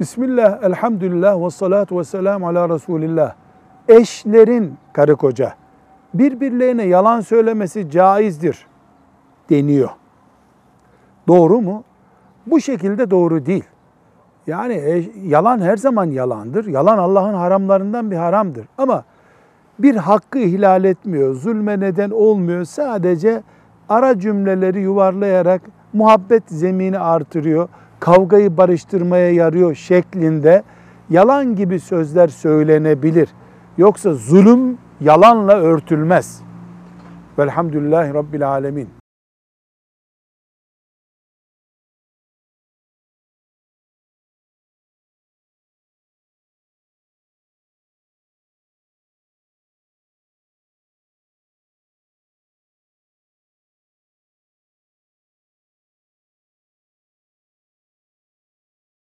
Bismillah, elhamdülillah ve salatu ve selamu ala Resulillah. Eşlerin karı koca birbirlerine yalan söylemesi caizdir deniyor. Doğru mu? Bu şekilde doğru değil. Yani eş- yalan her zaman yalandır. Yalan Allah'ın haramlarından bir haramdır. Ama bir hakkı ihlal etmiyor, zulme neden olmuyor. Sadece ara cümleleri yuvarlayarak muhabbet zemini artırıyor, kavgayı barıştırmaya yarıyor şeklinde yalan gibi sözler söylenebilir. Yoksa zulüm yalanla örtülmez. Velhamdülillahi Rabbil Alemin.